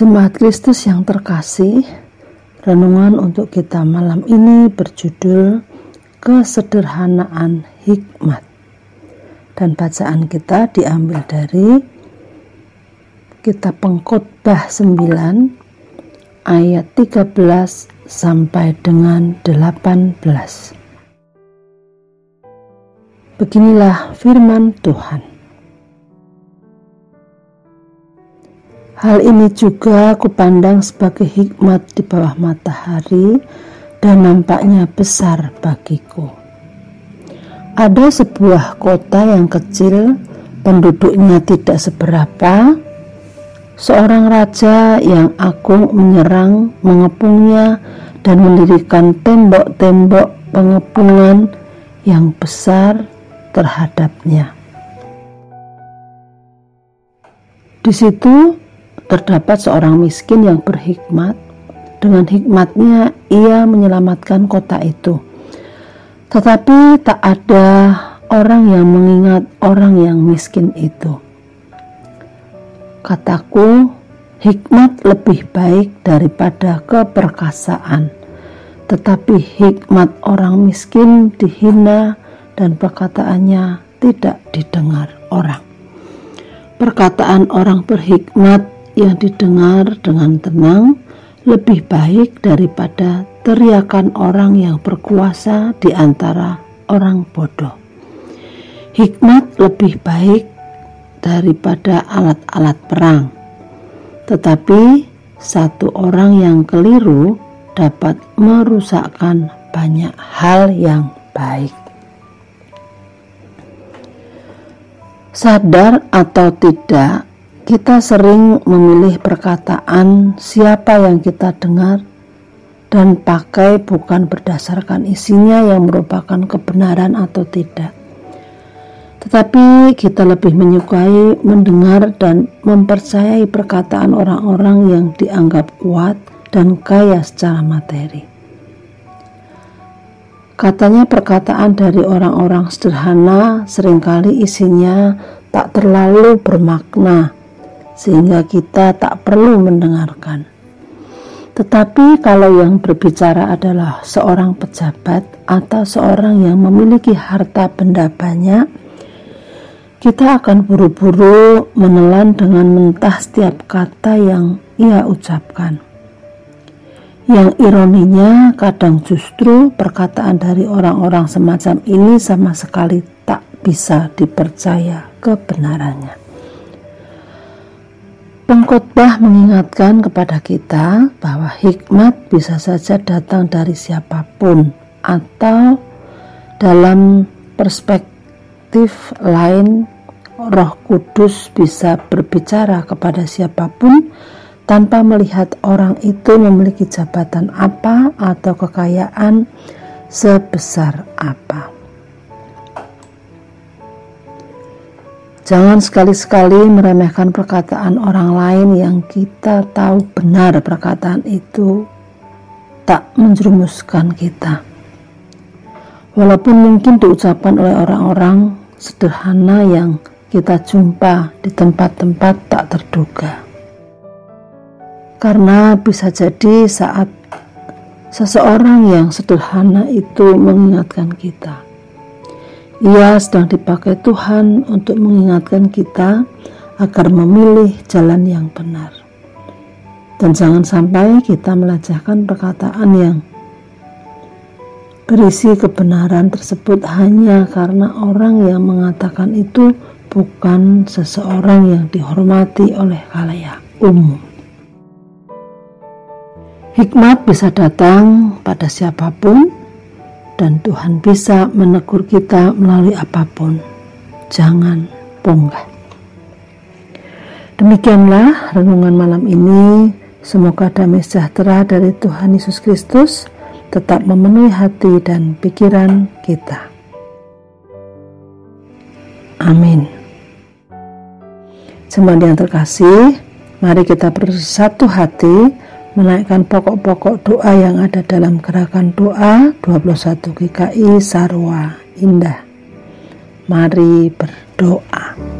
Jemaat Kristus yang terkasih, renungan untuk kita malam ini berjudul Kesederhanaan Hikmat. Dan bacaan kita diambil dari Kitab Pengkhotbah 9 ayat 13 sampai dengan 18. Beginilah firman Tuhan. Hal ini juga kupandang sebagai hikmat di bawah matahari dan nampaknya besar bagiku. Ada sebuah kota yang kecil, penduduknya tidak seberapa. Seorang raja yang agung menyerang, mengepungnya, dan mendirikan tembok-tembok pengepungan yang besar terhadapnya. Di situ terdapat seorang miskin yang berhikmat. Dengan hikmatnya, ia menyelamatkan kota itu. Tetapi tak ada orang yang mengingat orang yang miskin itu. Kataku, hikmat lebih baik daripada keperkasaan, tetapi hikmat orang miskin dihina dan perkataannya tidak didengar orang. Perkataan orang berhikmat yang didengar dengan tenang lebih baik daripada teriakan orang yang berkuasa di antara orang bodoh. Hikmat lebih baik daripada alat-alat perang, tetapi satu orang yang keliru dapat merusakkan banyak hal yang baik. Sadar atau tidak, kita sering memilih perkataan siapa yang kita dengar dan pakai bukan berdasarkan isinya yang merupakan kebenaran atau tidak. Tetapi kita lebih menyukai mendengar dan mempercayai perkataan orang-orang yang dianggap kuat dan kaya secara materi. Katanya perkataan dari orang-orang sederhana sering kali isinya tak terlalu bermakna sehingga kita tak perlu mendengarkan. Tetapi kalau yang berbicara adalah seorang pejabat atau seorang yang memiliki harta benda banyak, kita akan buru-buru menelan dengan mentah setiap kata yang ia ucapkan. Yang ironinya, kadang justru perkataan dari orang-orang semacam ini sama sekali tak bisa dipercaya kebenarannya. Pengkhotbah mengingatkan kepada kita bahwa hikmat bisa saja datang dari siapa pun atau dalam perspektif lain Roh Kudus bisa berbicara kepada siapa pun tanpa melihat orang itu memiliki jabatan apa atau kekayaan sebesar apa. Jangan sekali-sekali meremehkan perkataan orang lain yang kita tahu benar perkataan itu tak menjerumuskan kita. Walaupun mungkin diucapkan oleh orang-orang sederhana yang kita jumpa di tempat-tempat tak terduga. Karena bisa jadi saat seseorang yang sederhana itu mengingatkan kita ia sedang dipakai Tuhan untuk mengingatkan kita agar memilih jalan yang benar. Dan jangan sampai kita melacakkan perkataan yang berisi kebenaran tersebut hanya karena orang yang mengatakan itu bukan seseorang yang dihormati oleh kalayak umum. Hikmat bisa datang pada siapa pun, dan Tuhan bisa menegur kita melalui apa pun. Jangan ponggah. Demikianlah renungan malam ini. Semoga damai sejahtera dari Tuhan Yesus Kristus tetap memenuhi hati dan pikiran kita. Amin. Jemaat yang terkasih, mari kita bersatu hati menaikkan pokok-pokok doa yang ada dalam gerakan doa 21 GKI Sarwa Indah. Mari berdoa.